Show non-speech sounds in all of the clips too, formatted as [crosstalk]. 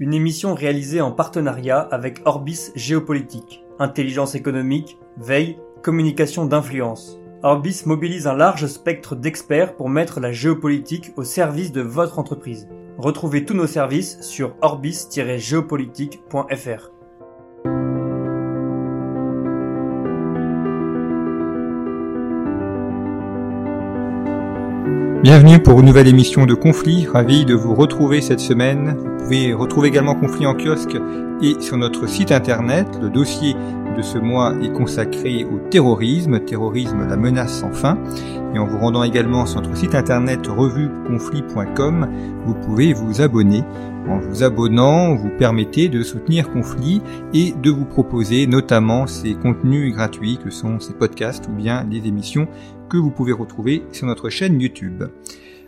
Une émission réalisée en partenariat avec Orbis Géopolitique. Intelligence économique, veille, communication d'influence. Orbis mobilise un large spectre d'experts pour mettre la géopolitique au service de votre entreprise. Retrouvez tous nos services sur orbis-géopolitique.fr. Bienvenue pour une nouvelle émission de Conflit, ravi de vous retrouver cette semaine. Vous pouvez retrouver également Conflit en kiosque et sur notre site internet. Le dossier de ce mois est consacré au terrorisme, terrorisme la menace sans fin. Et en vous rendant également sur notre site internet revueconflit.com, vous pouvez vous abonner. En vous abonnant, vous permettez de soutenir Conflit et de vous proposer notamment ces contenus gratuits que sont ces podcasts ou bien les émissions que vous pouvez retrouver sur notre chaîne YouTube.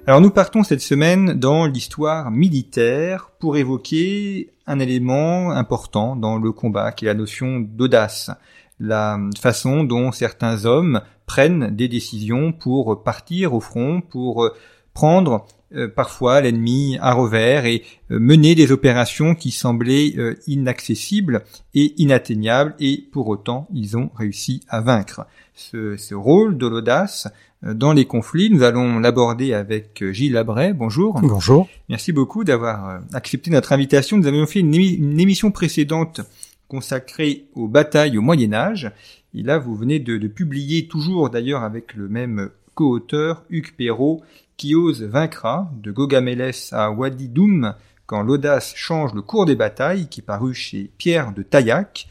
Alors nous partons cette semaine dans l'histoire militaire pour évoquer un élément important dans le combat qui est la notion d'audace, la façon dont certains hommes prennent des décisions pour partir au front, pour prendre parfois l'ennemi à revers et euh, mener des opérations qui semblaient euh, inaccessibles et inatteignables et pour autant ils ont réussi à vaincre. Ce, ce rôle de l'audace dans les conflits, nous allons l'aborder avec Gilles Labray. Bonjour. Bonjour. Merci beaucoup d'avoir accepté notre invitation. Nous avions fait une, une, émission précédente consacrée aux batailles au Moyen Âge. Et là, vous venez de, de publier, toujours d'ailleurs avec le même co-auteur, Hugues Perrault, qui ose vaincra, de Gogamélès à Wadi Doum, quand l'audace change le cours des batailles, qui est paru chez Pierre de Taillac.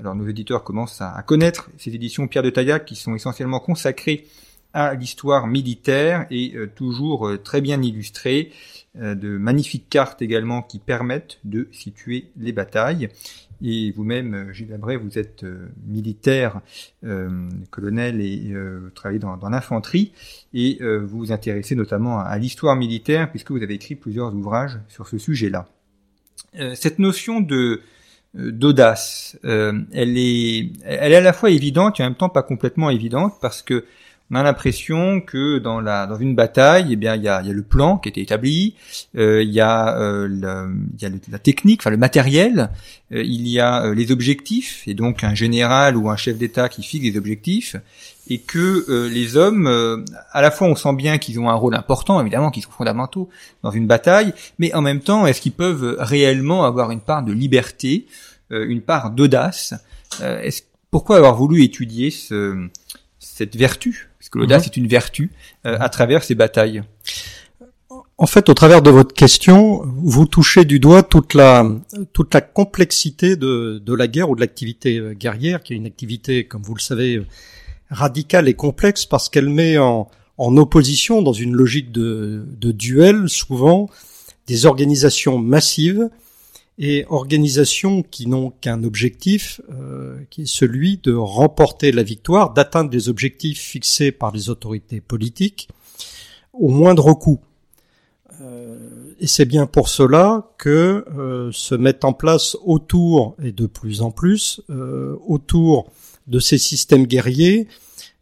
Alors nos éditeurs commencent à, connaître ces éditions Pierre de Taillac qui sont essentiellement consacrées à l'histoire militaire et euh, toujours euh, très bien illustrées, euh, de magnifiques cartes également qui permettent de situer les batailles. Et vous-même, Gilles Labray, vous êtes militaire, colonel et travaillez dans, dans l'infanterie, et vous vous intéressez notamment à, à l'histoire militaire puisque vous avez écrit plusieurs ouvrages sur ce sujet-là. cette notion de d'audace. Euh, elle est, elle est à la fois évidente et en même temps pas complètement évidente parce que on a l'impression que dans la dans une bataille, eh bien il y a, y a le plan qui été établi, euh, il y a, euh, y a la technique, enfin le matériel, euh, il y a euh, les objectifs et donc un général ou un chef d'État qui fixe les objectifs et que euh, les hommes, à la fois on sent bien qu'ils ont un rôle important, évidemment qu'ils sont fondamentaux dans une bataille, mais en même temps est-ce qu'ils peuvent réellement avoir une part de liberté, une part d'audace Pourquoi avoir voulu étudier ce, cette vertu? Parce que l'audace Mhm. est une vertu euh, à travers ces batailles. En fait, au travers de votre question, vous touchez du doigt toute la toute la complexité de, de la guerre ou de l'activité euh, guerrière, qui est une activité, comme vous le savez, radicale et complexe parce qu'elle met en, en opposition, dans une logique de, de duel, souvent des organisations massives et organisations qui n'ont qu'un objectif, euh, qui est celui de remporter la victoire, d'atteindre des objectifs fixés par les autorités politiques au moindre coût. Euh, et c'est bien pour cela que euh, se mettent en place autour, et de plus en plus, autour de ces systèmes guerriers,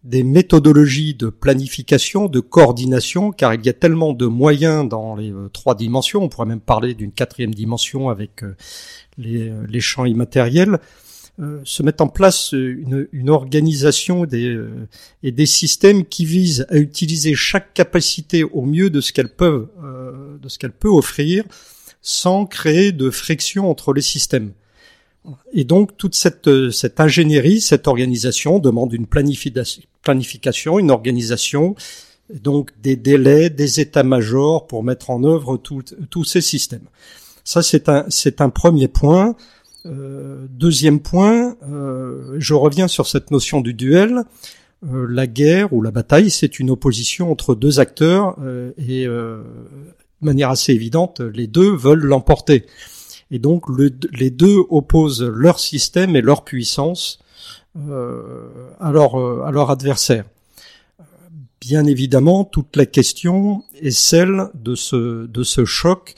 des méthodologies de planification, de coordination, car il y a tellement de moyens dans les euh, trois dimensions, on pourrait même parler d'une quatrième dimension avec euh, les, euh, les champs immatériels, se mettent en place une, organisation et des systèmes qui visent à utiliser chaque capacité au mieux de ce qu'elle peut, de ce qu'elle peut offrir, sans créer de friction entre les systèmes. Et donc toute cette, euh, cette ingénierie, cette organisation demande une planification, une organisation, donc des délais, des états-majors pour mettre en œuvre tous ces systèmes. Ça, c'est un, premier point. Euh, deuxième point, euh, je reviens sur cette notion du duel. La guerre ou la bataille, c'est une opposition entre deux acteurs et, euh, manière assez évidente, les deux veulent l'emporter. Et donc les deux opposent leur système et leur puissance euh, à, leur, à leur adversaire. Bien évidemment, toute la question est celle de ce, de ce choc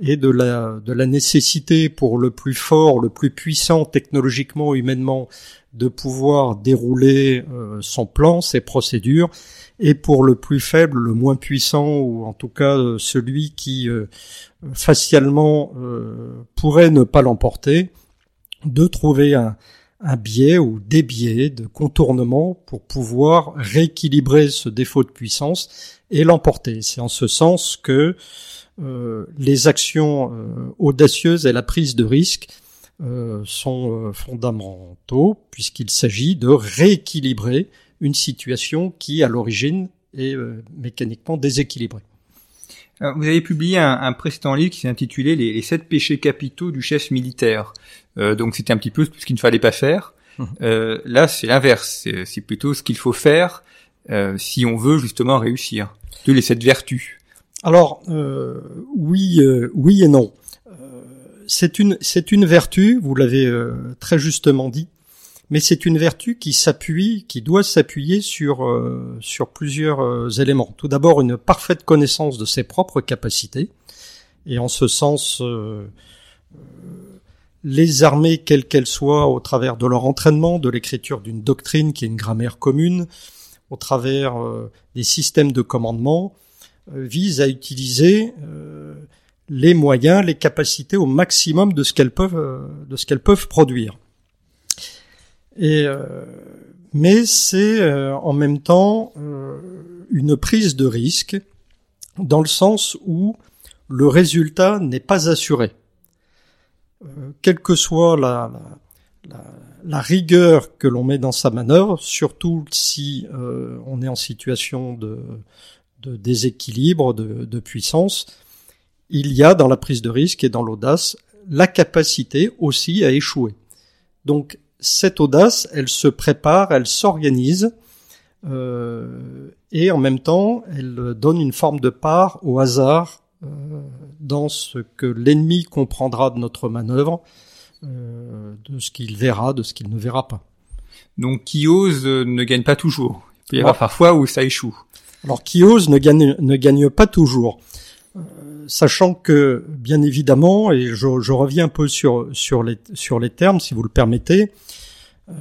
et de la, nécessité pour le plus fort, le plus puissant technologiquement, humainement, de pouvoir dérouler euh, son plan, ses procédures, et pour le plus faible, le moins puissant, ou en tout cas euh, celui qui euh, facialement pourrait ne pas l'emporter, de trouver un, un biais ou des biais de contournement pour pouvoir rééquilibrer ce défaut de puissance et l'emporter. C'est en ce sens que les actions audacieuses et la prise de risque euh, sont euh, fondamentaux puisqu'il s'agit de rééquilibrer une situation qui, à l'origine, est euh, mécaniquement déséquilibrée. vous avez publié un, précédent livre qui s'est intitulé les, sept péchés capitaux du chef militaire. donc c'était un petit peu ce qu'il ne fallait pas faire. Mmh. là, c'est l'inverse. C'est plutôt ce qu'il faut faire si on veut justement réussir. De les sept vertus. Alors oui, oui et non c'est une c'est une vertu, vous l'avez euh, très justement dit, mais c'est une vertu qui s'appuie, qui doit s'appuyer sur euh, sur plusieurs euh, éléments. Tout d'abord, une parfaite connaissance de ses propres capacités, et en ce sens, les armées, quelles qu'elles soient, au travers de leur entraînement, de l'écriture d'une doctrine qui est une grammaire commune, au travers des systèmes de commandement, visent à utiliser les moyens, les capacités au maximum de ce qu'elles peuvent, euh, de ce qu'elles peuvent produire. Et euh, mais c'est euh, en même temps une prise de risque dans le sens où le résultat n'est pas assuré. quelle que soit la, la, la, rigueur que l'on met dans sa manœuvre, surtout si on est en situation de, de déséquilibre, de, de puissance, il y a dans la prise de risque et dans l'audace la capacité aussi à échouer. Donc cette audace, elle se prépare, elle s'organise, euh, et en même temps, elle donne une forme de part au hasard euh, dans ce que l'ennemi comprendra de notre manœuvre, euh, de ce qu'il verra, de ce qu'il ne verra pas. Donc qui ose ne gagne pas toujours. Il peut y avoir parfois où ça échoue. Alors qui ose ne gagne, ne gagne pas toujours sachant que, bien évidemment, et je, reviens un peu sur, sur, les, sur les termes, si vous le permettez, euh,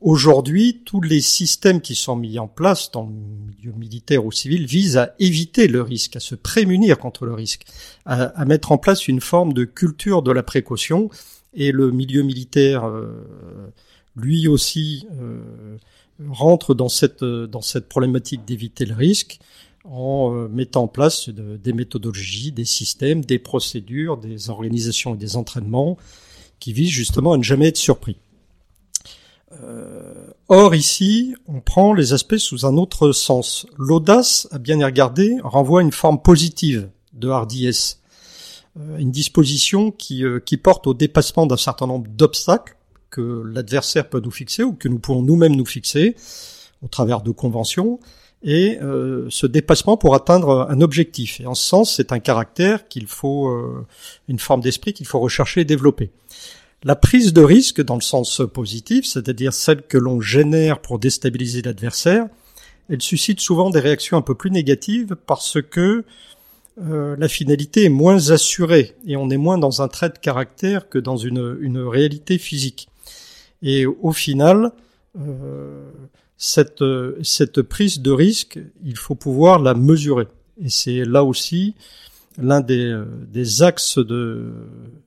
aujourd'hui, tous les systèmes qui sont mis en place dans le milieu militaire ou civil visent à éviter le risque, à se prémunir contre le risque, à, mettre en place une forme de culture de la précaution, et le milieu militaire, euh, lui aussi, euh, rentre dans cette, dans cette problématique d'éviter le risque en euh, mettant en place des méthodologies, des systèmes, des procédures, des organisations et des entraînements qui visent justement à ne jamais être surpris. Euh, or ici, on prend les aspects sous un autre sens. L'audace, à bien y regarder, renvoie à une forme positive de hardiesse, euh, une disposition qui, qui porte au dépassement d'un certain nombre d'obstacles que l'adversaire peut nous fixer ou que nous pouvons nous-mêmes nous fixer au travers de conventions, et euh, ce dépassement pour atteindre un objectif. Et en ce sens, c'est un caractère qu'il faut, euh, une forme d'esprit qu'il faut rechercher et développer. La prise de risque dans le sens positif, c'est-à-dire celle que l'on génère pour déstabiliser l'adversaire, elle suscite souvent des réactions un peu plus négatives parce que euh, la finalité est moins assurée et on est moins dans un trait de caractère que dans une, une réalité physique. Et au final, euh, cette, cette prise de risque, il faut pouvoir la mesurer. Et c'est là aussi l'un des, des axes de,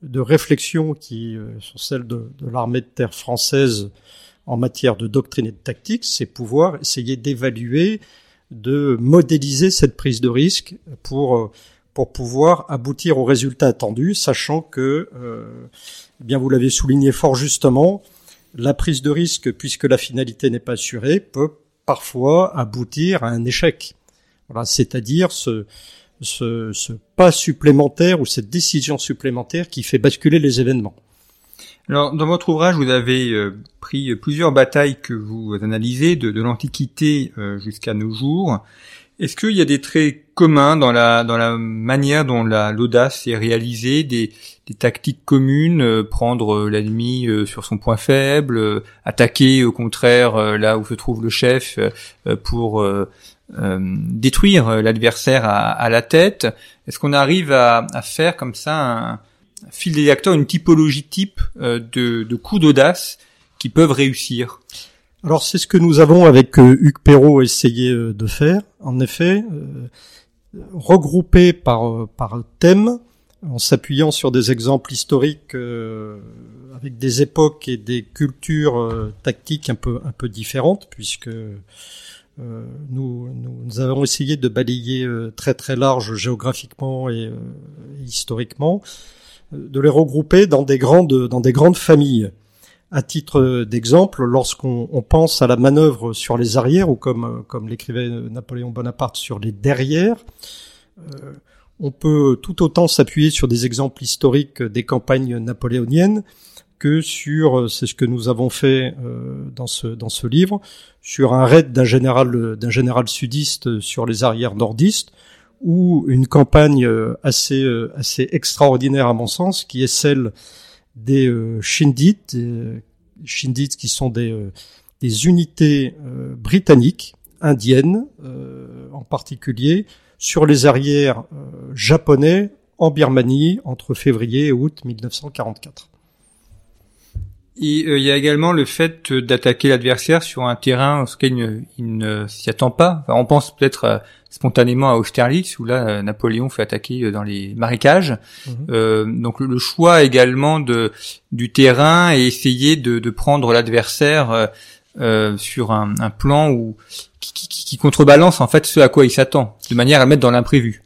de réflexion qui euh, sont celles de, de l'armée de terre française en matière de doctrine et de tactique, c'est pouvoir essayer d'évaluer, de modéliser cette prise de risque pour pour pouvoir aboutir au résultat attendu, sachant que, euh, eh bien vous l'avez souligné fort justement, la prise de risque, puisque la finalité n'est pas assurée, peut parfois aboutir à un échec. Voilà, c'est-à-dire ce, ce, ce, pas supplémentaire ou cette décision supplémentaire qui fait basculer les événements. Alors, dans votre ouvrage, vous avez euh, pris plusieurs batailles que vous analysez de, de l'Antiquité euh, jusqu'à nos jours. Est-ce qu'il y a des traits commun dans la dans la manière dont la l'audace est réalisée, des, tactiques communes, euh, prendre euh, l'ennemi euh, sur son point faible, attaquer au contraire là où se trouve le chef pour détruire l'adversaire à, la tête. Est-ce qu'on arrive à, à, faire comme ça un, fil des acteurs, une typologie type de, de coups d'audace qui peuvent réussir? Alors c'est ce que nous avons avec Hugues Perrault essayé de faire. En effet, regroupé par, euh, par thème, en s'appuyant sur des exemples historiques euh, avec des époques et des cultures euh, tactiques un peu un peu différentes, puisque nous, nous, avons essayé de balayer très très large géographiquement et, et historiquement, de les regrouper dans des grandes dans des grandes familles. À titre d'exemple, lorsqu'on pense à la manœuvre sur les arrières, ou comme, comme l'écrivait Napoléon Bonaparte sur les derrières, euh, on peut tout autant s'appuyer sur des exemples historiques des campagnes napoléoniennes que sur, euh, c'est ce que nous avons fait euh, dans ce dans ce livre, sur un raid d'un général général sudiste sur les arrières nordistes, ou une campagne assez assez extraordinaire à mon sens, qui est celle des euh, Shindit, Shindit qui sont des, euh, des unités euh, britanniques, indiennes en particulier, sur les arrières japonais en Birmanie entre février et août 1944. Euh, il y a également le fait d'attaquer l'adversaire sur un terrain auquel il, ne s'y attend pas. on pense peut-être euh, spontanément à Austerlitz, où là euh, Napoléon fait attaquer dans les marécages. Mhm. donc le, choix également de du terrain et essayer de, de prendre l'adversaire sur un, un, plan où qui, qui, qui, contrebalance en fait ce à quoi il s'attend, de manière à le mettre dans l'imprévu.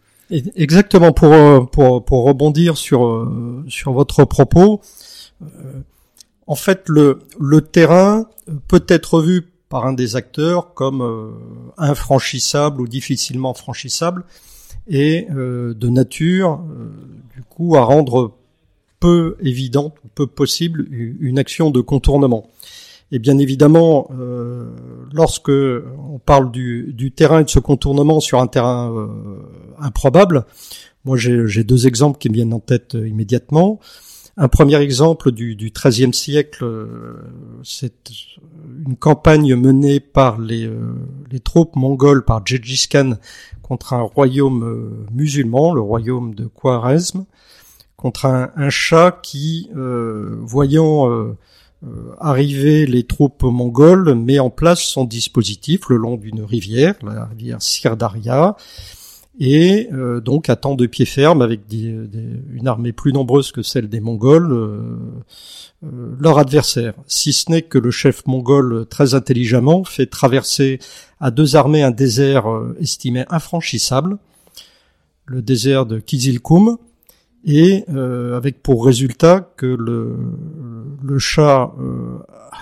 Exactement pour pour pour rebondir sur sur votre propos. En fait, le, le terrain peut être vu par un des acteurs comme euh, infranchissable ou difficilement franchissable et euh, de nature, euh, du coup, à rendre peu évidente, peu possible une action de contournement. Et bien évidemment, lorsque on parle du, du, terrain et de ce contournement sur un terrain improbable, moi j'ai deux exemples qui me viennent en tête immédiatement. Un premier exemple du, XIIIe siècle, euh, c'est une campagne menée par les, euh, troupes mongoles par Gengis Khan contre un royaume euh, musulman, le royaume de Khwarezm, contre un, un chat qui, voyant arriver les troupes mongoles, met en place son dispositif le long d'une rivière, la rivière Sirdaria, et euh, donc attend de pied ferme avec une armée plus nombreuse que celle des Mongols euh, euh, leur adversaire. Si ce n'est que le chef mongol très intelligemment fait traverser à deux armées un désert estimé infranchissable, le désert de Kizilkoum, et avec pour résultat que le, le Shah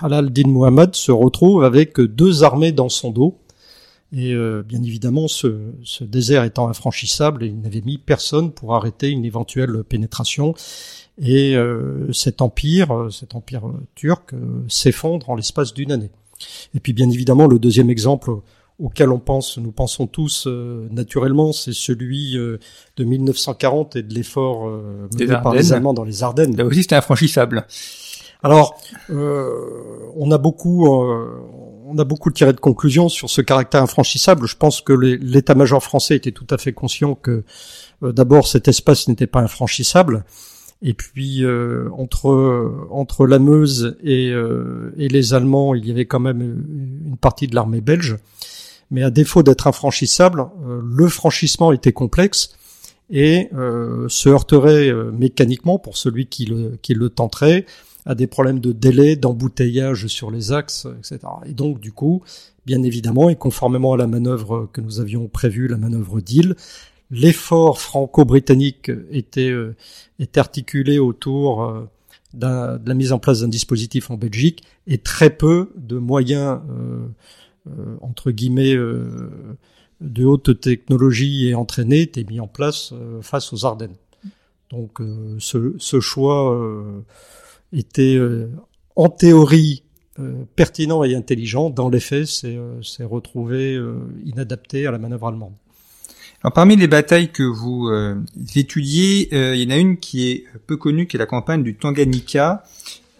Halal din Muhammad se retrouve avec deux armées dans son dos, et euh, bien évidemment, ce, ce, désert étant infranchissable, il n'avait mis personne pour arrêter une éventuelle pénétration. Et euh, cet empire, euh, cet empire turc, s'effondre en l'espace d'une année. Et puis bien évidemment, le deuxième exemple auquel on pense, nous pensons tous naturellement, c'est celui de 1940 et de l'effort mené par les Allemands dans les Ardennes. Là aussi, c'était infranchissable. Alors, on a beaucoup, on a beaucoup tiré de conclusions sur ce caractère infranchissable. Je pense que l'état-major français était tout à fait conscient que euh, d'abord cet espace n'était pas infranchissable. Et puis euh, entre entre la Meuse et, euh, et les Allemands, il y avait quand même une partie de l'armée belge. Mais à défaut d'être infranchissable, le franchissement était complexe et se heurterait mécaniquement pour celui qui le, qui le tenterait à des problèmes de délai, d'embouteillage sur les axes, etc. Et donc, du coup, bien évidemment, et conformément à la manœuvre que nous avions prévue, la manœuvre d'île, l'effort franco-britannique était, euh, était articulé autour euh, de la mise en place d'un dispositif en Belgique et très peu de moyens, euh, entre guillemets, de haute technologie et entraînés étaient mis en place face aux Ardennes. Donc ce, ce, choix était euh, en théorie euh, pertinent et intelligent. Dans les faits, c'est euh, retrouvé inadapté à la manœuvre allemande. Alors parmi les batailles que vous euh, étudiez, euh, il y en a une qui est peu connue, qui est la campagne du Tanganyika,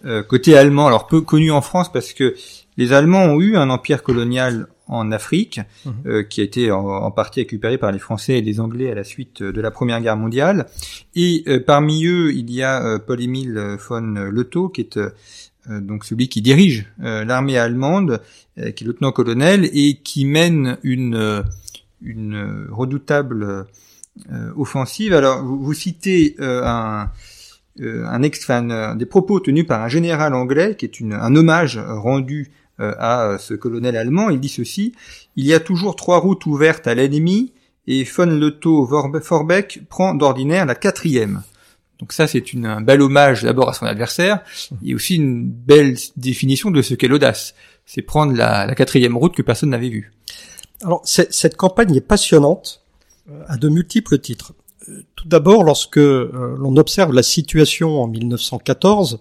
euh, côté allemand. Alors peu connue en France parce que les Allemands ont eu un empire colonial en Afrique, Mhm. qui a été en, en partie récupéré par les Français et les Anglais à la suite de la Première Guerre mondiale. Et parmi eux, il y a Paul-Émile von Leto, qui est euh, donc celui qui dirige euh, l'armée allemande, euh, qui est lieutenant-colonel et qui mène une euh, une redoutable euh, offensive. Alors vous, vous citez euh, un euh, un, ex, un des propos tenus par un général anglais, qui est une, un hommage rendu euh, à ce colonel allemand. Il dit ceci il y a toujours trois routes ouvertes à l'ennemi, et von Leto Forbeck prend d'ordinaire la quatrième. Donc ça, c'est un bel hommage d'abord à son adversaire, et aussi une belle définition de ce qu'est l'audace. C'est prendre la, quatrième route que personne n'avait vue. Alors, cette campagne est passionnante euh, à de multiples titres. Euh, Tout d'abord, lorsque euh, l'on observe la situation en 1914,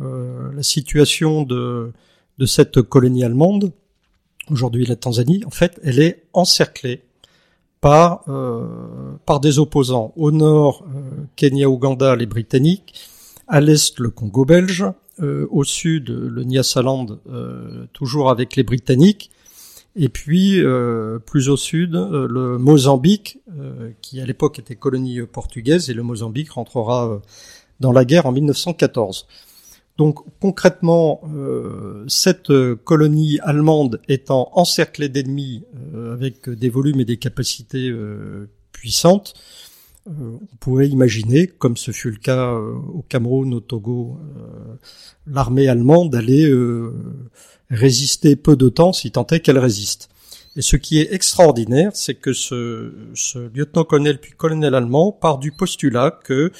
euh, la situation de, de cette colonie allemande, aujourd'hui la Tanzanie, en fait, elle est encerclée par, euh, par des opposants. Au nord, euh, Kenya, Ouganda, les Britanniques. À l'est, le Congo belge. Euh, au sud, le Nyasaland, toujours avec les Britanniques. Et puis, plus au sud, le Mozambique, qui à l'époque était colonie portugaise, et le Mozambique rentrera dans la guerre en 1914. Donc concrètement, euh, cette colonie allemande étant encerclée d'ennemis euh, avec des volumes et des capacités euh, puissantes, euh, on pouvait imaginer, comme ce fut le cas euh, au Cameroun, au Togo, euh, l'armée allemande allait euh, résister peu de temps, si tant est qu'elle résiste. Et ce qui est extraordinaire, c'est que ce, ce lieutenant-colonel puis colonel allemand part du postulat que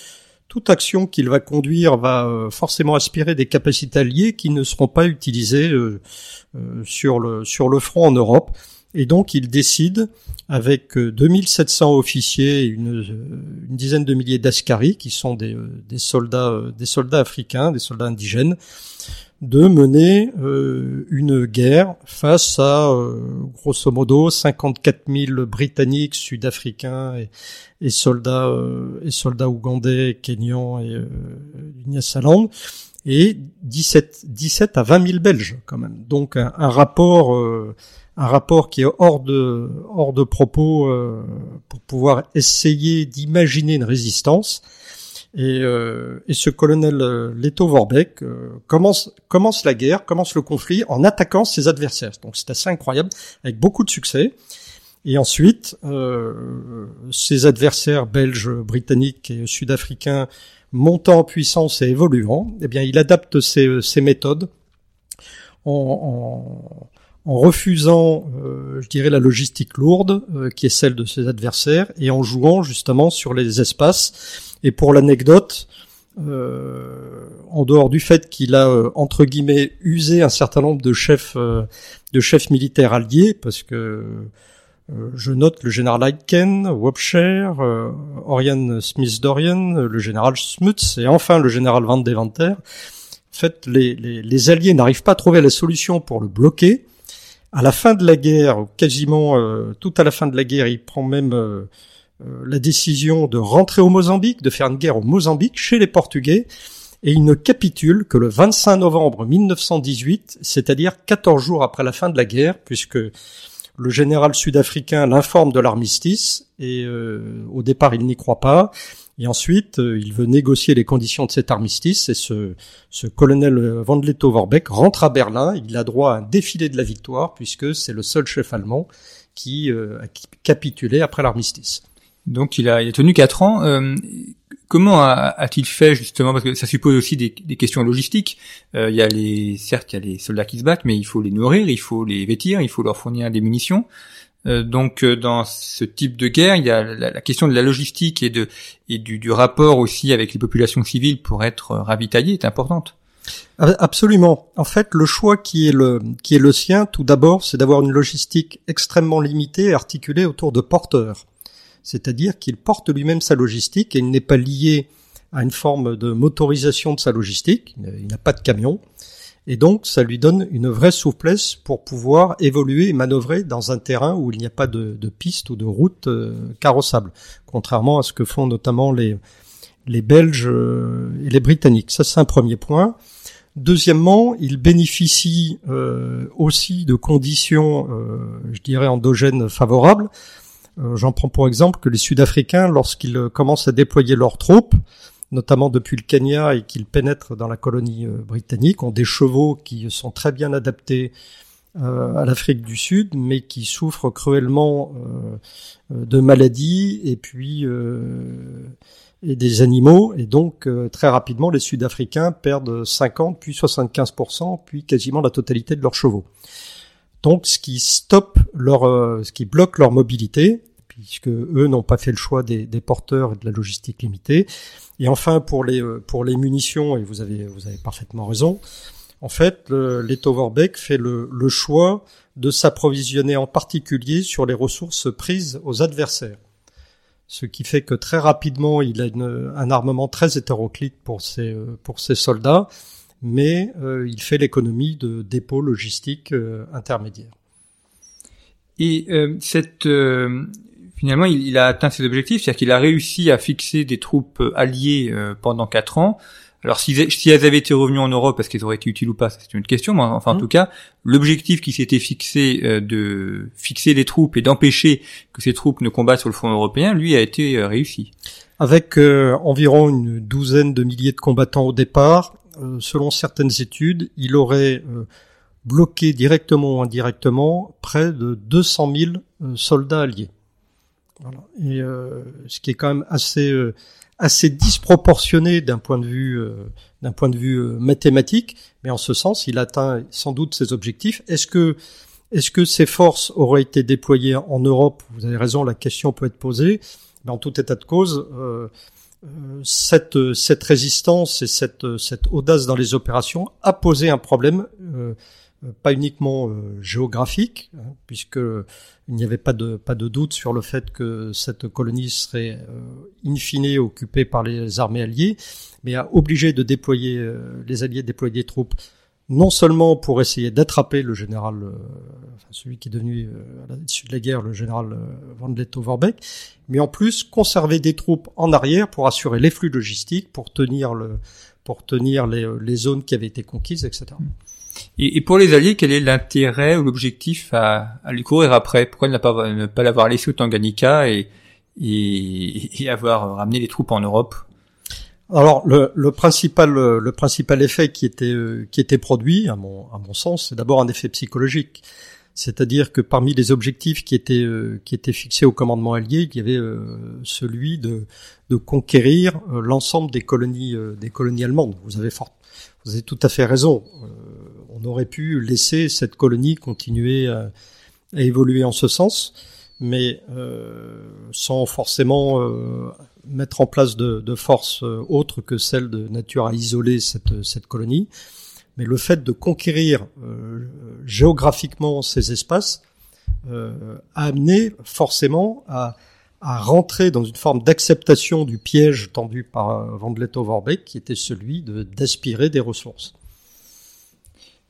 toute action qu'il va conduire va euh, forcément aspirer des capacités alliées qui ne seront pas utilisées euh, euh, sur le sur le front en Europe. Et donc il décide, avec 2700 officiers et une, une dizaine de milliers d'ascaris, qui sont des, des soldats des soldats africains, des soldats indigènes, de mener euh, une guerre face à euh, grosso modo 54 000 Britanniques, Sud-Africains et, et soldats euh, et soldats ougandais, kenyans et euh, Nyasaland et 17 17 à 20 000 Belges quand même. Donc un, un rapport euh, un rapport qui est hors de hors de propos euh, pour pouvoir essayer d'imaginer une résistance. Et, euh, et, ce colonel euh, Leto Vorbeck euh, commence commence la guerre, commence le conflit en attaquant ses adversaires. Donc c'est assez incroyable, avec beaucoup de succès. Et ensuite, euh, ses adversaires belges, britanniques et sud-africains montant en puissance et évoluant, eh bien, il adapte ses, ses méthodes en, en, en refusant, euh, je dirais, la logistique lourde, euh, qui est celle de ses adversaires, et en jouant justement sur les espaces. Et pour l'anecdote, euh, en dehors du fait qu'il a euh, entre guillemets usé un certain nombre de chefs euh, de chefs militaires alliés, parce que euh, je note le général Aitken, Wobsher, euh, Orion Smith-Dorian, le général Smuts et enfin le général Van Deventer. En fait, les, les, les alliés n'arrivent pas à trouver la solution pour le bloquer. À la fin de la guerre, quasiment euh, tout à la fin de la guerre, il prend même la décision de rentrer au Mozambique, de faire une guerre au Mozambique chez les Portugais, et il ne capitule que le 25 novembre 1918, c'est-à-dire 14 jours après la fin de la guerre, puisque le général sud-africain l'informe de l'armistice, et euh, au départ il n'y croit pas, et ensuite euh, il veut négocier les conditions de cet armistice, et ce, ce colonel Van Vorbeck rentre à Berlin, il a droit à un défilé de la victoire, puisque c'est le seul chef allemand qui euh, a capitulé après l'armistice. Donc il a, il a tenu quatre ans. Euh, comment a-t-il fait justement? Parce que ça suppose aussi des, questions logistiques. Euh, il y a les, certes, il y a les soldats qui se battent, mais il faut les nourrir, il faut les vêtir, il faut leur fournir des munitions. Euh, donc dans ce type de guerre, il y a la, question de la logistique et de et du, rapport aussi avec les populations civiles pour être ravitaillées est importante. Absolument. En fait, le choix qui est le qui est le sien, tout d'abord, c'est d'avoir une logistique extrêmement limitée, articulée autour de porteurs c'est-à-dire qu'il porte lui-même sa logistique et il n'est pas lié à une forme de motorisation de sa logistique, il n'a pas de camion, Et donc, ça lui donne une vraie souplesse pour pouvoir évoluer et manœuvrer dans un terrain où il n'y a pas de, de piste ou de route euh, carrossable, contrairement à ce que font notamment les, les Belges euh, et les Britanniques. Ça, c'est un premier point. Deuxièmement, il bénéficie euh, aussi de conditions, je dirais, endogènes favorables. J'en prends pour exemple que les Sud-Africains, lorsqu'ils commencent à déployer leurs troupes, notamment depuis le Kenya et qu'ils pénètrent dans la colonie euh, britannique, ont des chevaux qui sont très bien adaptés euh, à l'Afrique du Sud, mais qui souffrent cruellement euh, de maladies et puis et des animaux, et donc très rapidement les Sud-Africains perdent 50 puis 75% puis quasiment la totalité de leurs chevaux. Donc ce qui stoppe leur, ce qui bloque leur mobilité, puisque eux n'ont pas fait le choix des, des porteurs et de la logistique limitée. Et enfin, pour les, euh, pour les munitions, et vous avez, vous avez parfaitement raison, en fait, l'État Vorbeck fait le, le choix de s'approvisionner en particulier sur les ressources prises aux adversaires. Ce qui fait que très rapidement, il a une, un armement très hétéroclite pour ses, euh, pour ses soldats, mais euh, il fait l'économie de dépôts logistiques intermédiaires. Et cette finalement, il, a atteint ses objectifs, c'est-à-dire qu'il a réussi à fixer des troupes euh, alliées euh, pendant quatre ans. Alors si, si, elles avaient été revenues en Europe, est-ce qu'elles auraient été utiles ou pas? C'est une question, mais enfin en mmh. tout cas, l'objectif qui s'était fixé euh, de fixer les troupes et d'empêcher que ces troupes ne combattent sur le front européen, lui a été réussi. Avec environ une douzaine de milliers de combattants au départ, selon certaines études, il aurait bloqué directement ou indirectement près de 200 000 soldats alliés. Et euh, ce qui est quand même assez euh, assez disproportionné d'un point de vue euh, d'un point de vue mathématique, mais en ce sens, il atteint sans doute ses objectifs. Est-ce que est-ce que ces forces auraient été déployées en Europe? Vous avez raison, la question peut être posée. Mais en tout état de cause, euh, cette, résistance et cette, audace dans les opérations a posé un problème euh, euh, pas uniquement euh, géographique, hein, puisque il n'y avait pas de doute sur le fait que cette colonie serait euh, in fine occupée par les armées alliées, mais a obligé de déployer les alliés déployer des troupes non seulement pour essayer d'attraper le général, enfin celui qui est devenu à l'issue de la guerre le général Van Lettow-Vorbeck, mais en plus conserver des troupes en arrière pour assurer les flux logistiques, pour tenir le pour tenir les, les zones qui avaient été conquises, etc. Et, et, pour les Alliés, quel est l'intérêt ou l'objectif à, à lui courir après? Pourquoi ne pas, ne pas l'avoir laissé au Tanganyika et, et, et, avoir ramené les troupes en Europe? Alors le, le, principal le principal effet qui était qui était produit à mon à mon sens c'est d'abord un effet psychologique. C'est-à-dire que parmi les objectifs qui étaient qui étaient fixés au commandement allié il y avait euh, celui de de conquérir euh, l'ensemble des colonies euh, des colonies allemandes. Vous avez fort vous avez tout à fait raison. On aurait pu laisser cette colonie continuer à, évoluer en ce sens, mais euh, sans forcément euh, mettre en place de, forces euh, autres que celle de nature à isoler cette, cette colonie. Mais le fait de conquérir géographiquement ces espaces a amené forcément à, rentrer dans une forme d'acceptation du piège tendu par Van Vorbeck, qui était celui d'aspirer des ressources.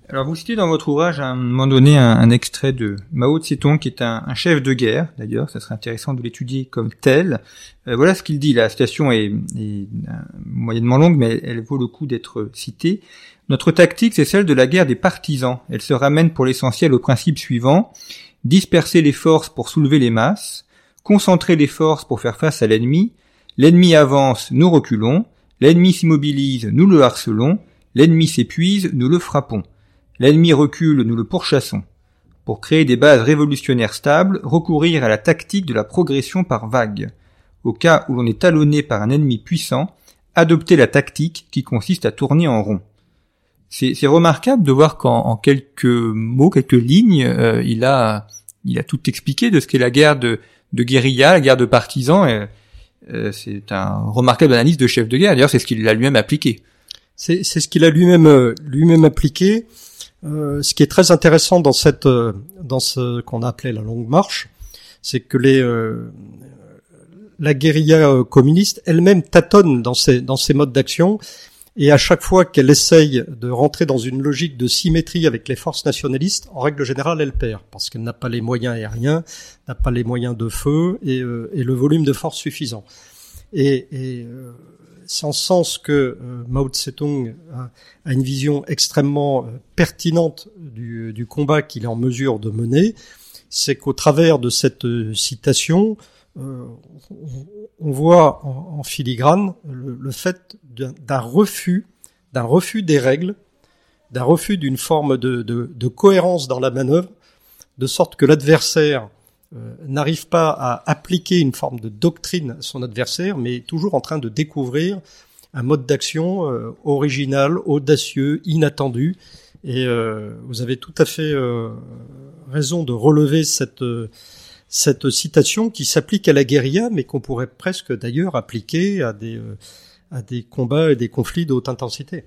Alors vous citez dans votre ouvrage à un moment donné un, extrait de Mao Tse-tung qui est un, chef de guerre d'ailleurs, ça serait intéressant de l'étudier comme tel. Euh, voilà ce qu'il dit, la citation est, euh, moyennement longue mais elle vaut le coup d'être citée. Notre tactique c'est celle de la guerre des partisans. Elle se ramène pour l'essentiel au principe suivant, disperser les forces pour soulever les masses, concentrer les forces pour faire face à l'ennemi, l'ennemi avance, nous reculons, l'ennemi s'immobilise, nous le harcelons, l'ennemi s'épuise, nous le frappons. L'ennemi recule, nous le pourchassons. Pour créer des bases révolutionnaires stables, recourir à la tactique de la progression par vagues. Au cas où l'on est talonné par un ennemi puissant, adopter la tactique qui consiste à tourner en rond. C'est remarquable de voir qu'en quelques mots, quelques lignes, euh, il a il a tout expliqué de ce qu'est la guerre de, de guérilla, la guerre de partisans. Euh, c'est un remarquable analyse de chef de guerre. D'ailleurs, c'est ce qu'il a lui-même appliqué. C'est ce qu'il a lui-même euh, lui-même appliqué. Euh, ce qui est très intéressant dans cette euh, dans ce qu'on a appelé la longue marche, c'est que euh, la guérilla communiste elle-même tâtonne dans ses dans ses modes d'action Et à chaque fois qu'elle essaye de rentrer dans une logique de symétrie avec les forces nationalistes, en règle générale, elle perd, parce qu'elle n'a pas les moyens aériens, n'a pas les moyens de feu et, le volume de force suffisant. C'est en ce sens que euh, Mao Tse-tung a, une vision extrêmement euh, pertinente du, combat qu'il est en mesure de mener, c'est qu'au travers de cette citation, euh, on voit en, filigrane le, fait d'un refus, d'un refus des règles, d'un refus d'une forme de, cohérence dans la manœuvre, de sorte que l'adversaire n'arrive pas à appliquer une forme de doctrine à son adversaire, mais est toujours en train de découvrir un mode d'action euh, original, audacieux, inattendu. Et euh, vous avez tout à fait raison de relever cette cette citation qui s'applique à la guérilla, mais qu'on pourrait presque d'ailleurs appliquer à des, euh, à des combats et des conflits de haute intensité.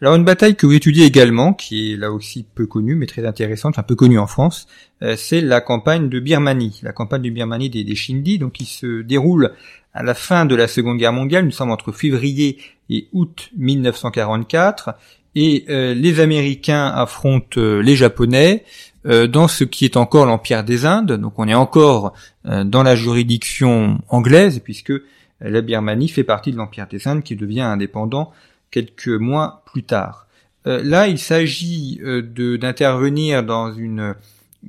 Alors une bataille que vous étudiez également, qui est là aussi peu connue, mais très intéressante, enfin peu connue en France, euh, c'est la campagne de Birmanie, la campagne de Birmanie des, des donc qui se déroule à la fin de la Seconde Guerre mondiale, nous sommes entre février et août 1944, et euh, les Américains affrontent les Japonais, euh, dans ce qui est encore l'Empire des Indes. Donc on est encore euh, dans la juridiction anglaise, puisque la Birmanie fait partie de l'Empire des Indes qui devient indépendant quelques mois plus tard. Euh, là, il s'agit d'intervenir dans une,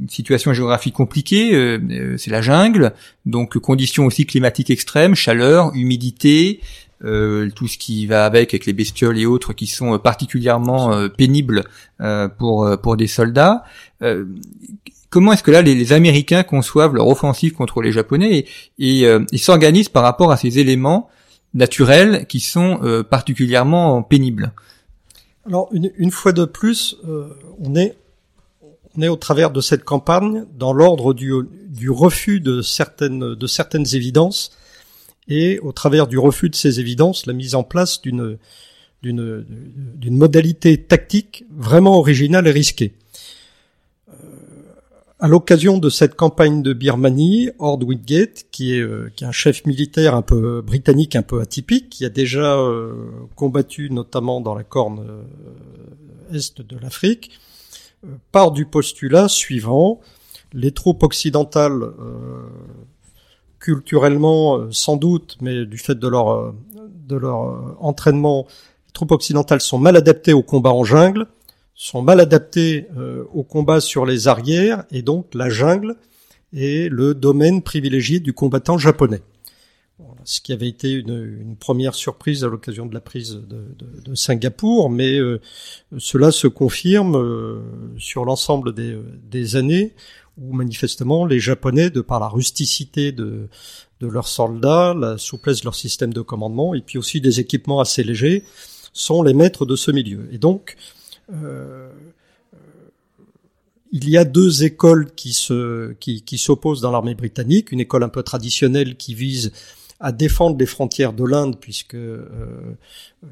situation géographique compliquée, c'est la jungle, donc conditions aussi climatiques extrêmes, chaleur, humidité, euh, tout ce qui va avec, avec les bestioles et autres qui sont particulièrement pénibles pour pour des soldats. Euh, comment est-ce que là les, Américains conçoivent leur offensive contre les Japonais et, euh, ils s'organisent par rapport à ces éléments naturels qui sont euh, particulièrement pénibles Alors une, fois de plus, on est on est au travers de cette campagne dans l'ordre du, du refus de certaines de certaines évidences et au travers du refus de ces évidences, la mise en place d'une d'une modalité tactique vraiment originale et risquée. À l'occasion de cette campagne de Birmanie, Ord Whitgate, qui est, euh, qui est un chef militaire un peu britannique, un peu atypique, qui a déjà euh, combattu notamment dans la corne euh, est de l'Afrique, part du postulat suivant. Les troupes occidentales, culturellement sans doute, mais du fait de leur de leur entraînement, les troupes occidentales sont mal adaptées au combat en jungle sont mal adaptés euh, au combat sur les arrières et donc la jungle est le domaine privilégié du combattant japonais. ce qui avait été une, première surprise à l'occasion de la prise de, de, de Singapour, mais euh, cela se confirme euh, sur l'ensemble des, des, années où manifestement les Japonais, de par la rusticité de, de leurs soldats, la souplesse de leur système de commandement, et puis aussi des équipements assez légers, sont les maîtres de ce milieu. Et donc, euh, il y a deux écoles qui se qui, qui s'opposent dans l'armée britannique, une école un peu traditionnelle qui vise à défendre les frontières de l'Inde, puisque euh, euh,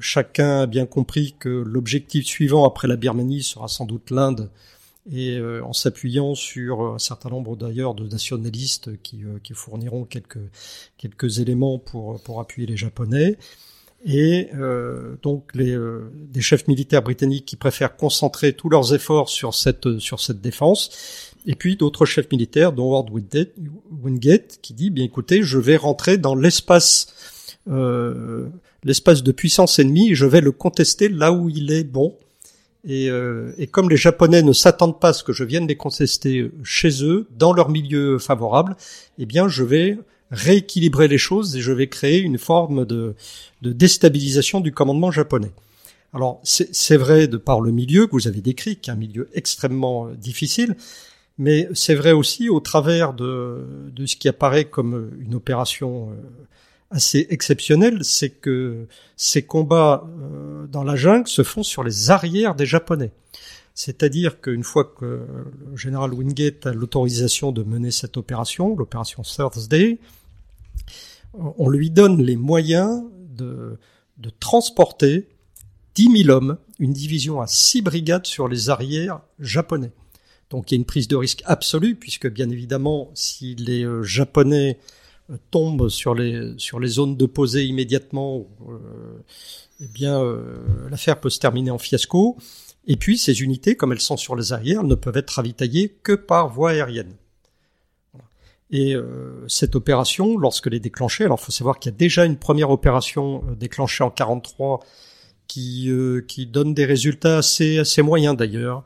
chacun a bien compris que l'objectif suivant après la Birmanie sera sans doute l'Inde, et en s'appuyant sur un certain nombre d'ailleurs de nationalistes qui, qui fourniront quelques quelques éléments pour pour appuyer les Japonais et euh, donc les euh, des chefs militaires britanniques qui préfèrent concentrer tous leurs efforts sur cette sur cette défense. Et puis d'autres chefs militaires dont Ward Wingate qui dit bien écoutez je vais rentrer dans l'espace euh, l'espace de puissance ennemie je vais le contester là où il est bon. Et, euh, et comme les Japonais ne s'attendent pas à ce que je vienne les contester chez eux dans leur milieu favorable eh bien je vais rééquilibrer les choses et je vais créer une forme de, de déstabilisation du commandement japonais. Alors c'est vrai de par le milieu que vous avez décrit, qui est un milieu extrêmement euh, difficile, mais c'est vrai aussi au travers de, de ce qui apparaît comme une opération euh, assez exceptionnelle, c'est que ces combats euh, dans la jungle se font sur les arrières des Japonais. C'est-à-dire qu'une fois que le général Wingate a l'autorisation de mener cette opération, l'opération Thursday, on lui donne les moyens de, de transporter 10 000 hommes, une division à 6 brigades sur les arrières japonais. Donc il y a une prise de risque absolue, puisque bien évidemment, si les euh, Japonais euh, tombent sur les, sur les zones de posée immédiatement, euh, eh bien, l'affaire peut se terminer en fiasco. Et puis, ces unités, comme elles sont sur les arrières, ne peuvent être ravitaillées que par voie aérienne. Et euh, cette opération, lorsqu'elle est déclenchée, alors il faut savoir qu'il y a déjà une première opération euh, déclenchée en 43 qui euh, qui donne des résultats assez assez moyens d'ailleurs.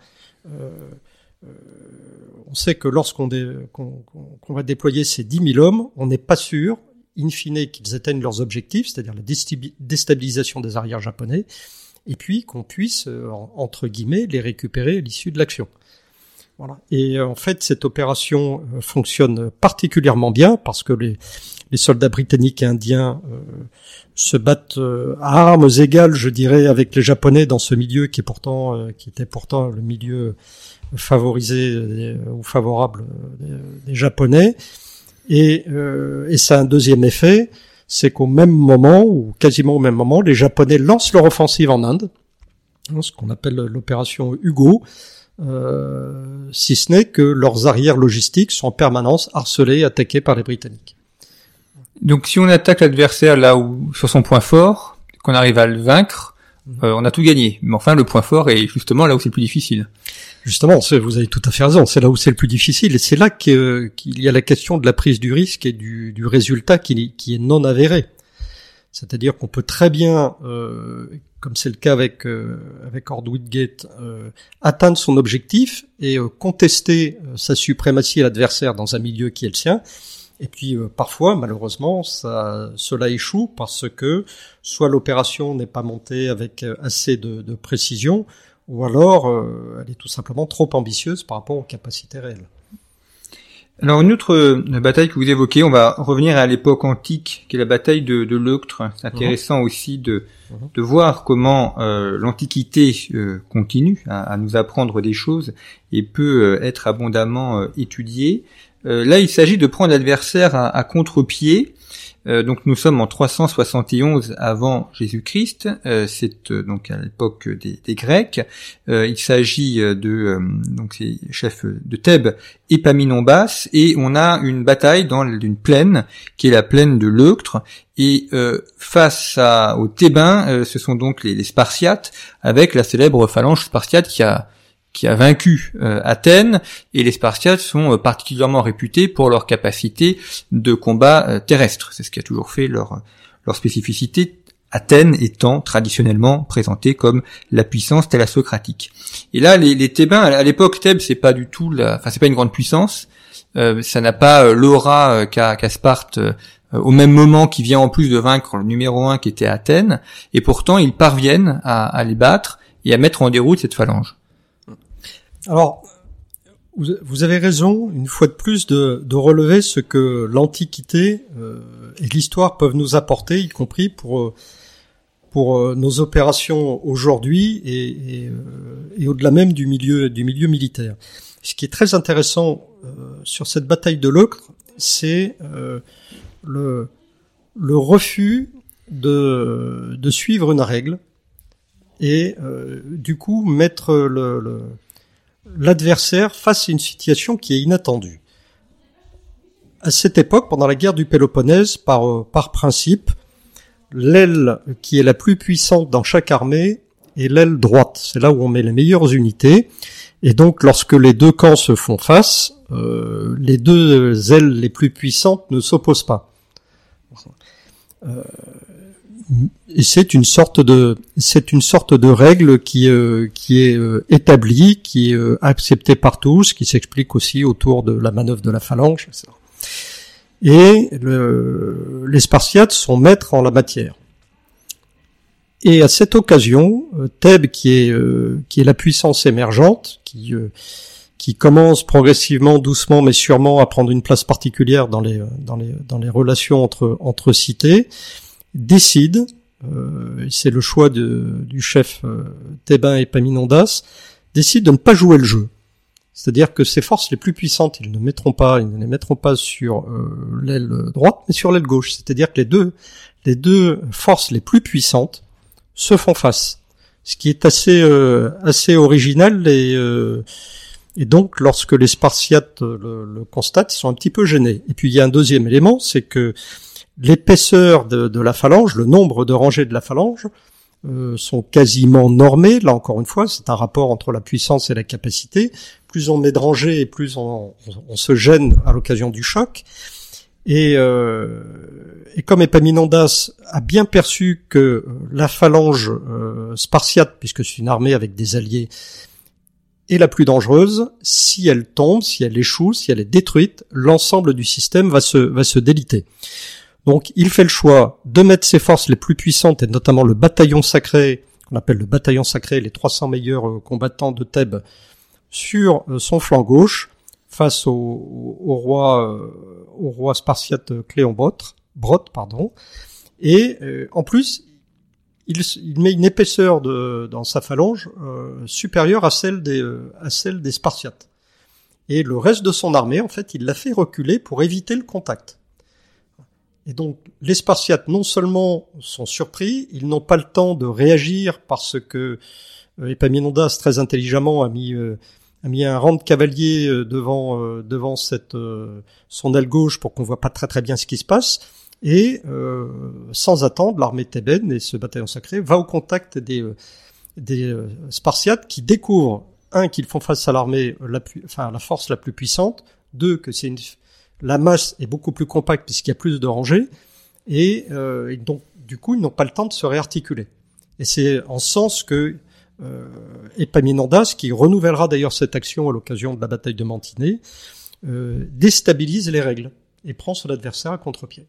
on sait que lorsqu'on qu'on va déployer ces 10 000 hommes, on n'est pas sûr, in fine, qu'ils atteignent leurs objectifs, c'est-à-dire la déstabilisation des arrières japonais, et puis qu'on puisse entre guillemets les récupérer à l'issue de l'action. Et euh, en fait, cette opération euh, fonctionne particulièrement bien parce que les, les soldats britanniques et indiens euh, se battent à armes égales, je dirais, avec les Japonais dans ce milieu qui est pourtant, qui était pourtant le milieu favorisé ou favorable des, Japonais. Et, et ça a un deuxième effet, c'est qu'au même moment, ou quasiment au même moment, les Japonais lancent leur offensive en Inde, hein, ce qu'on appelle l'opération Hugo, euh, si ce n'est que leurs arrières logistiques sont en permanence harcelés, attaqués par les Britanniques. Donc si on attaque l'adversaire là où sur son point fort, qu'on arrive à le vaincre. Euh, on a tout gagné. Mais enfin, le point fort est justement là où c'est le plus difficile. Justement, vous avez tout à fait raison. C'est là où c'est le plus difficile, c'est là qu'il y a la question de la prise du risque et du, résultat qui, est non avéré. C'est-à-dire qu'on peut très bien euh, comme c'est le cas avec euh, avec euh, atteindre son objectif et euh, contester euh, sa suprématie à l'adversaire dans un milieu qui est le sien. Et puis parfois, malheureusement, ça, cela échoue parce que soit l'opération n'est pas montée avec assez de, de précision, ou alors elle est tout simplement trop ambitieuse par rapport aux capacités réelles. Alors une autre euh, bataille que vous évoquez, on va revenir à l'époque antique, qui est la bataille de, de Leuctre. C'est intéressant mhm. aussi de, mhm. de voir comment euh, l'Antiquité euh, continue à, nous apprendre des choses et peut être abondamment étudiée. Là, il s'agit de prendre l'adversaire à, à contre-pied euh, donc nous sommes en 371 avant Jésus-Christ. Euh, c'est euh, donc à l'époque des, Grecs. il s'agit de donc ces chefs de Thèbes, Épaminondas, et on a une bataille dans une plaine qui est la plaine de Leuctre. Et face aux Thébains, ce sont donc les, les Spartiates avec la célèbre phalange spartiate qui a qui a vaincu euh, Athènes, et les Spartiates sont euh, particulièrement réputés pour leur capacité de combat euh, terrestre. C'est ce qui a toujours fait leur, spécificité, Athènes étant traditionnellement présentée comme la puissance thalassocratique. Et là, les, Thébains, à l'époque, Thèbes, c'est pas du tout la, enfin, c'est pas une grande puissance. ça n'a pas l'aura qu'a Sparte au même moment qui vient en plus de vaincre le numéro un qui était Athènes, et pourtant ils parviennent à les battre et à mettre en déroute cette phalange. Alors, vous avez raison, une fois de plus, de, relever ce que l'Antiquité euh, et l'histoire peuvent nous apporter, y compris pour euh, pour euh, nos opérations aujourd'hui et, et, au-delà même du milieu du milieu militaire. Ce qui est très intéressant sur cette bataille de l'Ocre, c'est le le refus de de suivre une règle et du coup mettre le, le l'adversaire face à une situation qui est inattendue. À cette époque, pendant la guerre du Péloponnèse, par, euh, par principe, l'aile qui est la plus puissante dans chaque armée est l'aile droite. C'est là où on met les meilleures unités. Et donc, lorsque les deux camps se font face, euh, les deux ailes les plus puissantes ne s'opposent pas. Euh, c'est une sorte de c'est une sorte de règle qui euh, qui est euh, établie, qui est euh, acceptée par tous, qui s'explique aussi autour de la manœuvre de la phalange. Etc. Et le, les Spartiates sont maîtres en la matière. Et à cette occasion, Thèbes, qui est qui est la puissance émergente, qui qui commence progressivement, doucement, mais sûrement à prendre une place particulière dans les dans les dans les relations entre entre cités, décide, euh, c'est le choix de, du chef euh, Thébain et Paminondas, décide de ne pas jouer le jeu. C'est-à-dire que ses forces les plus puissantes, ils ne mettront pas, ils ne les mettront pas sur euh, l'aile droite, mais sur l'aile gauche. C'est-à-dire que les deux, les deux forces les plus puissantes se font face. Ce qui est assez, euh, assez original et, euh, et donc lorsque les Spartiates le, le, constatent, ils sont un petit peu gênés. Et puis il y a un deuxième élément, c'est que L'épaisseur de, la phalange, le nombre de rangées de la phalange, euh, sont quasiment normés. Là encore une fois, c'est un rapport entre la puissance et la capacité. Plus on met de rangées, plus on, se gêne à l'occasion du choc. Et, euh, et comme Epaminondas a bien perçu que la phalange euh, spartiate, puisque c'est une armée avec des alliés, est la plus dangereuse, si elle tombe, si elle échoue, si elle est détruite, l'ensemble du système va se déliter. Donc il fait le choix de mettre ses forces les plus puissantes, et notamment le bataillon sacré, qu'on appelle le bataillon sacré, les 300 meilleurs euh, combattants de Thèbes, sur euh, son flanc gauche, face au, roi, euh, au roi spartiate Cléombrote, Brote, pardon. Et en plus, il, met une épaisseur de, dans sa phalange supérieure à celle des Spartiates. Et le reste de son armée, en fait, il l'a fait reculer pour éviter le contact. Et donc les Spartiates non seulement sont surpris, ils n'ont pas le temps de réagir parce que euh, Epaminondas très intelligemment a mis euh, a mis un rang de cavaliers euh, devant euh, devant cette son aile gauche pour qu'on voit pas très très bien ce qui se passe. Et sans attendre, l'armée thébaine et ce bataillon sacré va au contact des des Spartiates qui découvrent un qu'ils font face à l'armée la enfin la force la plus puissante, deux que c'est une la masse est beaucoup plus compacte puisqu'il y a plus de rangées, et, euh, donc du coup ils n'ont pas le temps de se réarticuler. Et c'est en sens que euh, Epaminondas, qui renouvellera d'ailleurs cette action à l'occasion de la bataille de Mantinée, euh, déstabilise les règles et prend son adversaire à contre-pied.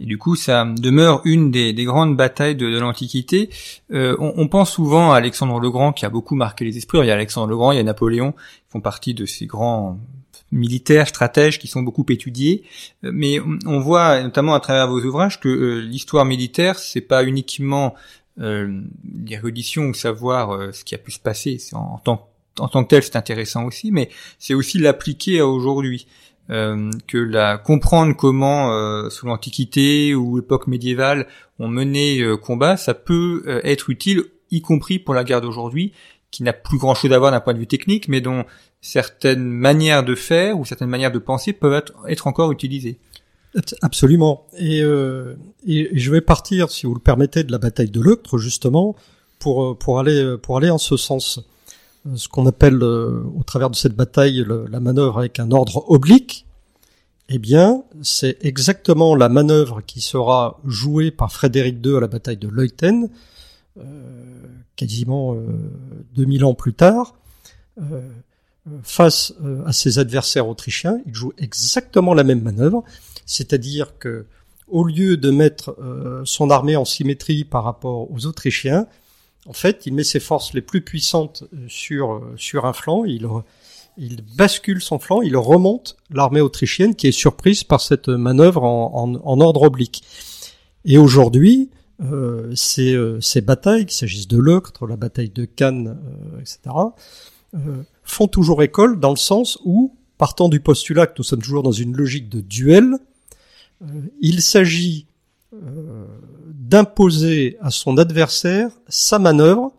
Et du coup, ça demeure une des, grandes batailles de, l'Antiquité. Euh, on, on, pense souvent à Alexandre le Grand qui a beaucoup marqué les esprits. Il y a Alexandre le Grand, il y a Napoléon, qui font partie de ces grands militaires, stratèges qui sont beaucoup étudiés, euh, mais on voit notamment à travers vos ouvrages que euh, l'histoire militaire, c'est pas uniquement euh, l'érudition ou savoir ce qui a pu se passer. En, tant, en tant que tel, c'est intéressant aussi, mais c'est aussi l'appliquer à aujourd'hui. que la comprendre comment sous l'Antiquité ou l'époque médiévale on menait combat, ça peut être utile, y compris pour la guerre d'aujourd'hui, qui n'a plus grand chose à voir d'un point de vue technique, mais dont certaines manières de faire ou certaines manières de penser peuvent être, encore utilisées. Absolument. Et, euh, je vais partir, si vous le permettez, de la bataille de Leuctre justement pour euh, pour aller pour aller en ce sens. Euh, ce qu'on appelle euh, au travers de cette bataille la manœuvre avec un ordre oblique. Eh bien, c'est exactement la manœuvre qui sera jouée par Frédéric II à la bataille de Leuthen, euh, quasiment 2000 ans plus tard. Euh, face euh, à ses adversaires autrichiens, il joue exactement la même manœuvre, c'est-à-dire que au lieu de mettre euh, son armée en symétrie par rapport aux Autrichiens, en fait, il met ses forces les plus puissantes euh, sur sur un flanc, il il bascule son flanc, il remonte l'armée autrichienne qui est surprise par cette manœuvre en, en, ordre oblique. Et aujourd'hui, euh, ces, ces batailles, qu'il s'agisse de l'Octre, la bataille de Cannes, etc., euh, font toujours école dans le sens où, partant du postulat que nous sommes toujours dans une logique de duel, euh, il s'agit euh, d'imposer à son adversaire sa manœuvre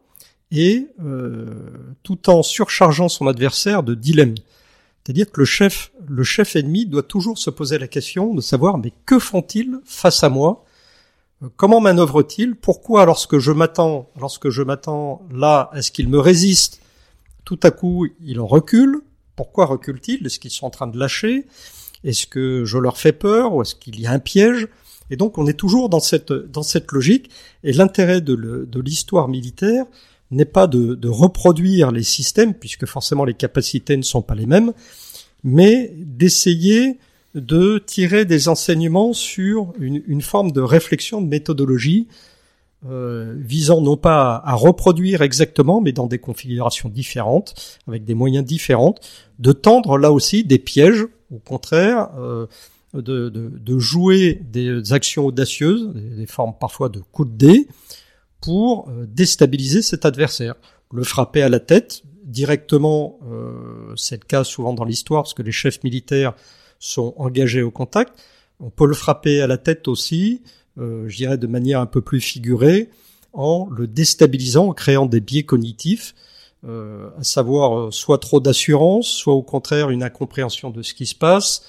et tout en surchargeant son adversaire de dilemmes. C'est-à-dire que le chef, le chef ennemi doit toujours se poser la question de savoir mais que font-ils face à moi Comment manœuvrent-ils Pourquoi lorsque je m'attends, lorsque je m'attends là, est-ce qu'ils me résistent tout à coup, il en recule? Pourquoi recule-t-il? Est-ce qu'ils sont en train de lâcher? Est-ce que je leur fais peur ou est-ce qu'il y a un piège? Et donc, on est toujours dans cette dans cette logique. Et l'intérêt de l'histoire militaire n'est pas de, de, reproduire les systèmes, puisque forcément les capacités ne sont pas les mêmes, mais d'essayer de tirer des enseignements sur une, une, forme de réflexion, de méthodologie, euh, visant non pas à, reproduire exactement, mais dans des configurations différentes, avec des moyens différents, de tendre là aussi des pièges, au contraire, euh, de, jouer des actions audacieuses, des, formes parfois de coups de dés, pour euh, déstabiliser cet adversaire, le frapper à la tête directement. Euh, c'est le cas souvent dans l'histoire, parce que les chefs militaires sont engagés au contact. On peut le frapper à la tête aussi, euh, je dirais de manière un peu plus figurée, en le déstabilisant, en créant des biais cognitifs, euh, à savoir euh, soit trop d'assurance, soit au contraire une incompréhension de ce qui se passe,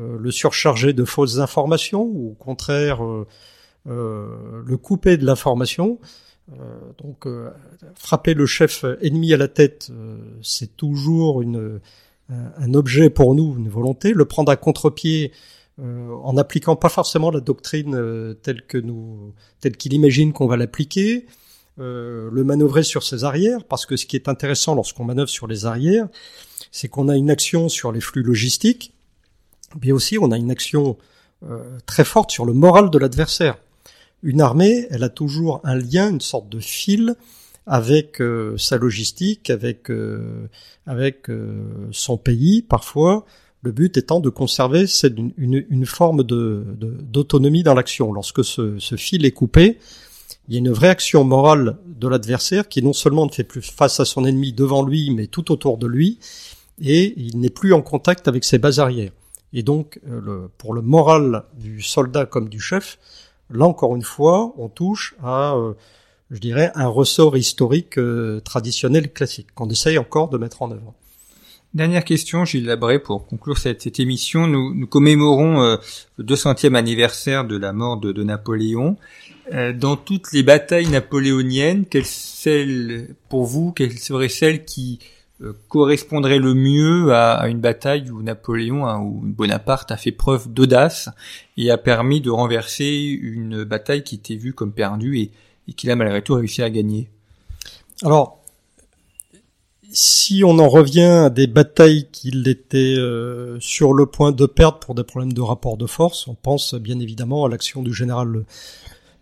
le surcharger de fausses informations ou au contraire le couper de l'information. donc frapper le chef ennemi à la tête, c'est toujours une, un objet pour nous, une volonté. Le prendre à contre-pied, euh, en n'appliquant pas forcément la doctrine euh, telle que nous, telle qu'il imagine qu'on va l'appliquer, euh, le manœuvrer sur ses arrières, parce que ce qui est intéressant lorsqu'on manœuvre sur les arrières, c'est qu'on a une action sur les flux logistiques, mais aussi on a une action très forte sur le moral de l'adversaire. Une armée, elle a toujours un lien, une sorte de fil avec sa logistique, avec avec son pays parfois, le but étant de conserver une, une, une forme d'autonomie de, dans l'action. Lorsque ce, ce, fil est coupé, il y a une vraie action morale de l'adversaire qui non seulement ne fait plus face à son ennemi devant lui, mais tout autour de lui, et il n'est plus en contact avec ses bases arrières. Et donc, euh, le, pour le moral du soldat comme du chef, là encore une fois, on touche à, euh, je dirais, un ressort historique euh, traditionnel classique qu'on essaye encore de mettre en œuvre. Dernière question, Gilles Labré, pour conclure cette, cette émission. Nous, nous commémorons euh, le 200e anniversaire de la mort de, de Napoléon. Euh, dans toutes les batailles napoléoniennes, quelle celle, pour vous, quelle serait celle qui euh, correspondrait le mieux à, une bataille où Napoléon hein, ou Bonaparte a fait preuve d'audace et a permis de renverser une bataille qui était vue comme perdue et, et qu'il a malgré tout réussi à gagner. Alors, si on en revient à des batailles qu'il était euh, sur le point de perdre pour des problèmes de rapport de force, on pense bien évidemment à l'action du général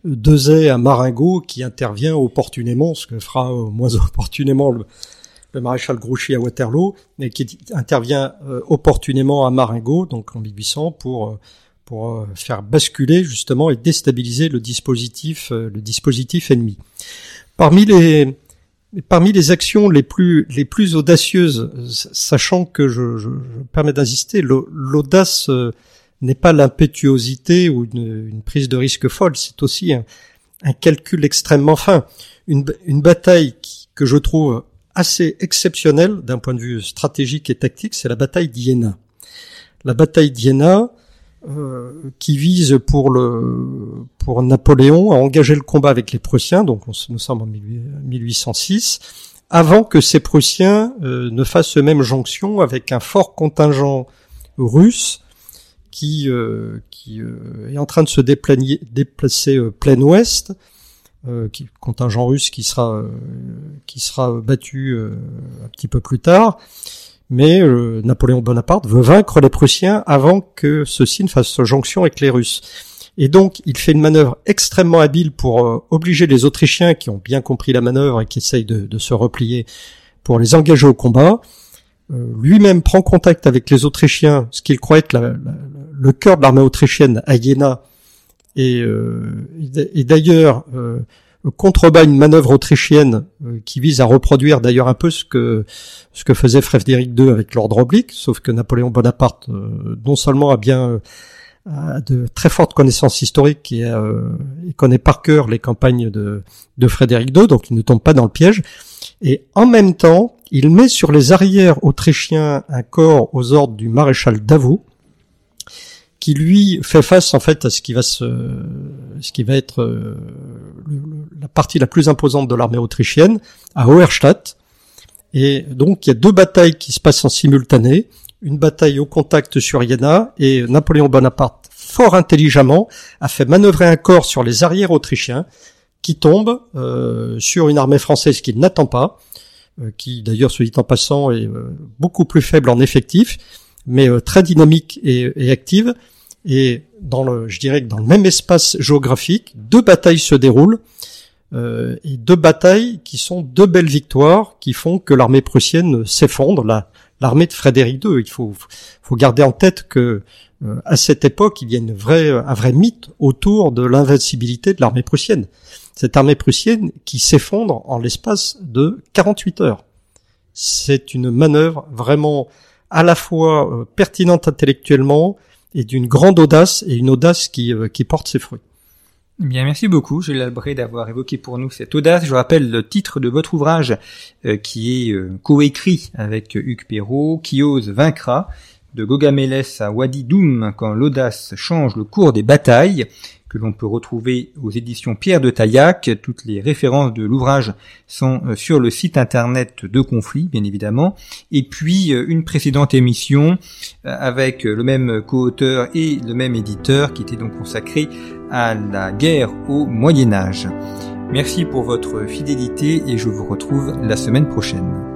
Dezay à Marengo qui intervient opportunément, ce que fera moins [laughs] opportunément le, maréchal Grouchy à Waterloo, mais qui intervient euh, opportunément à Marengo, donc en 1800, pour euh, pour faire basculer justement et déstabiliser le dispositif le dispositif ennemi. Parmi les parmi les actions les plus les plus audacieuses, sachant que je, je, je permets d'insister, l'audace euh, n'est pas l'impétuosité ou une, une, prise de risque folle, c'est aussi un, un, calcul extrêmement fin. Une, une bataille qui, que je trouve assez exceptionnelle d'un point de vue stratégique et tactique, c'est la bataille d'Iéna. La bataille d'Iéna, euh, qui vise pour le pour Napoléon à engager le combat avec les Prussiens, donc nous sommes en 1806, avant que ces Prussiens euh, ne fassent eux-mêmes jonction avec un fort contingent russe qui euh, qui est en train de se déplacer plein ouest, qui, contingent russe qui sera qui sera battu un petit peu plus tard mais euh, Napoléon Bonaparte veut vaincre les Prussiens avant que ceux-ci ne fassent jonction avec les Russes. Et donc, il fait une manœuvre extrêmement habile pour euh, obliger les Autrichiens, qui ont bien compris la manœuvre et qui essayent de, se replier, pour les engager au combat. Euh, lui-même prend contact avec les Autrichiens, ce qu'il croit être le cœur de l'armée autrichienne à Iéna. Et, et d'ailleurs, contrebat une manœuvre autrichienne euh, qui vise à reproduire d'ailleurs un peu ce que ce que faisait Frédéric II avec l'ordre oblique, sauf que Napoléon Bonaparte euh, non seulement a bien a de très fortes connaissances historiques et euh, il connaît par cœur les campagnes de, de Frédéric II, donc il ne tombe pas dans le piège. Et en même temps, il met sur les arrières autrichiens un corps aux ordres du maréchal Davout, qui lui fait face en fait à ce qui va se, ce qui va être euh, la partie la plus imposante de l'armée autrichienne à Auerstadt. Et donc il y a deux batailles qui se passent en simultané, une bataille au contact sur Iéna et Napoléon Bonaparte fort intelligemment a fait manœuvrer un corps sur les arrières autrichiens qui tombe euh, sur une armée française qu'il n'attend pas, euh, qui d'ailleurs se dit en passant est beaucoup plus faible en effectif, mais très dynamique et, et active et dans le, je dirais que dans le même espace géographique, deux batailles se déroulent euh, et deux batailles qui sont deux belles victoires qui font que l'armée prussienne s'effondre. La, l'armée de Frédéric II. Il faut, faut garder en tête que euh, à cette époque, il y a une vraie, un vrai mythe autour de l'invincibilité de l'armée prussienne. Cette armée prussienne qui s'effondre en l'espace de 48 heures. C'est une manœuvre vraiment à la fois euh, pertinente intellectuellement, et d'une grande audace et une audace qui, euh, qui porte ses fruits. Bien, merci beaucoup, Gilles Albré, d'avoir évoqué pour nous cette audace. Je rappelle le titre de votre ouvrage, euh, qui est euh, coécrit avec Hugues Perrault, Qui ose vaincra, de Gogamelles à Wadi Doum quand l'audace change le cours des batailles que l'on peut retrouver aux éditions Pierre de Taillac. Toutes les références de l'ouvrage sont euh, sur le site internet de Conflit, bien évidemment. Et puis euh, une précédente émission euh, avec le même co-auteur et le même éditeur qui était donc consacré à la guerre au Moyen Âge. Merci pour votre fidélité et je vous retrouve la semaine prochaine.